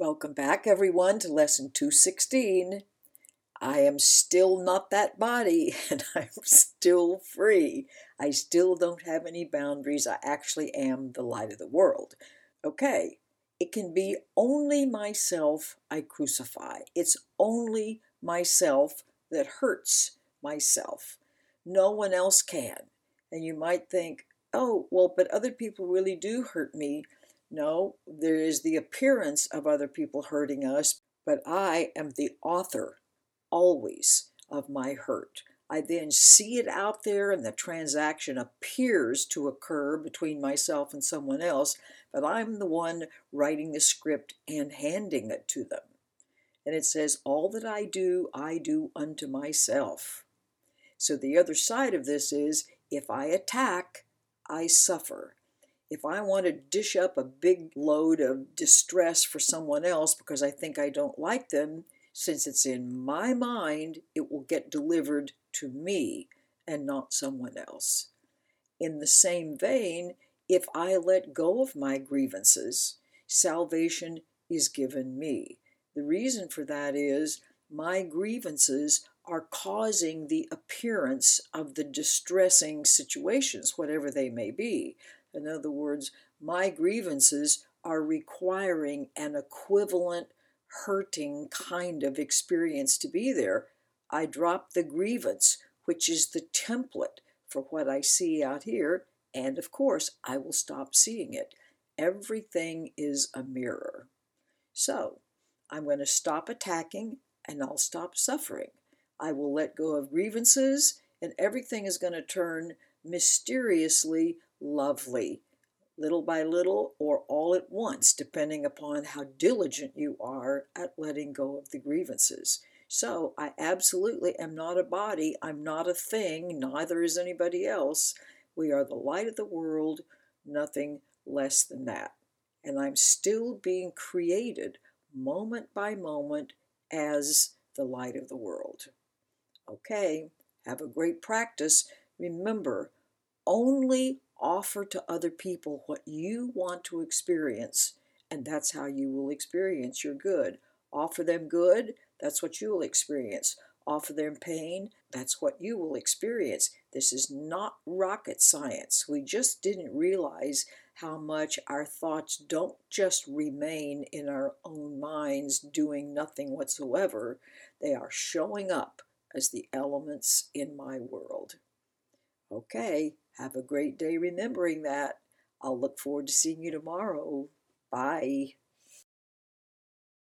Welcome back, everyone, to lesson 216. I am still not that body and I'm still free. I still don't have any boundaries. I actually am the light of the world. Okay, it can be only myself I crucify. It's only myself that hurts myself. No one else can. And you might think, oh, well, but other people really do hurt me. No, there is the appearance of other people hurting us, but I am the author always of my hurt. I then see it out there, and the transaction appears to occur between myself and someone else, but I'm the one writing the script and handing it to them. And it says, All that I do, I do unto myself. So the other side of this is if I attack, I suffer. If I want to dish up a big load of distress for someone else because I think I don't like them, since it's in my mind, it will get delivered to me and not someone else. In the same vein, if I let go of my grievances, salvation is given me. The reason for that is my grievances are causing the appearance of the distressing situations, whatever they may be. In other words, my grievances are requiring an equivalent hurting kind of experience to be there. I drop the grievance, which is the template for what I see out here, and of course, I will stop seeing it. Everything is a mirror. So, I'm going to stop attacking and I'll stop suffering. I will let go of grievances, and everything is going to turn mysteriously lovely, little by little or all at once, depending upon how diligent you are at letting go of the grievances. So, I absolutely am not a body, I'm not a thing, neither is anybody else. We are the light of the world, nothing less than that. And I'm still being created moment by moment as the light of the world. Okay, have a great practice. Remember, only offer to other people what you want to experience, and that's how you will experience your good. Offer them good, that's what you will experience. Offer them pain, that's what you will experience. This is not rocket science. We just didn't realize how much our thoughts don't just remain in our own minds doing nothing whatsoever, they are showing up as the elements in my world. Okay, have a great day remembering that. I'll look forward to seeing you tomorrow. Bye.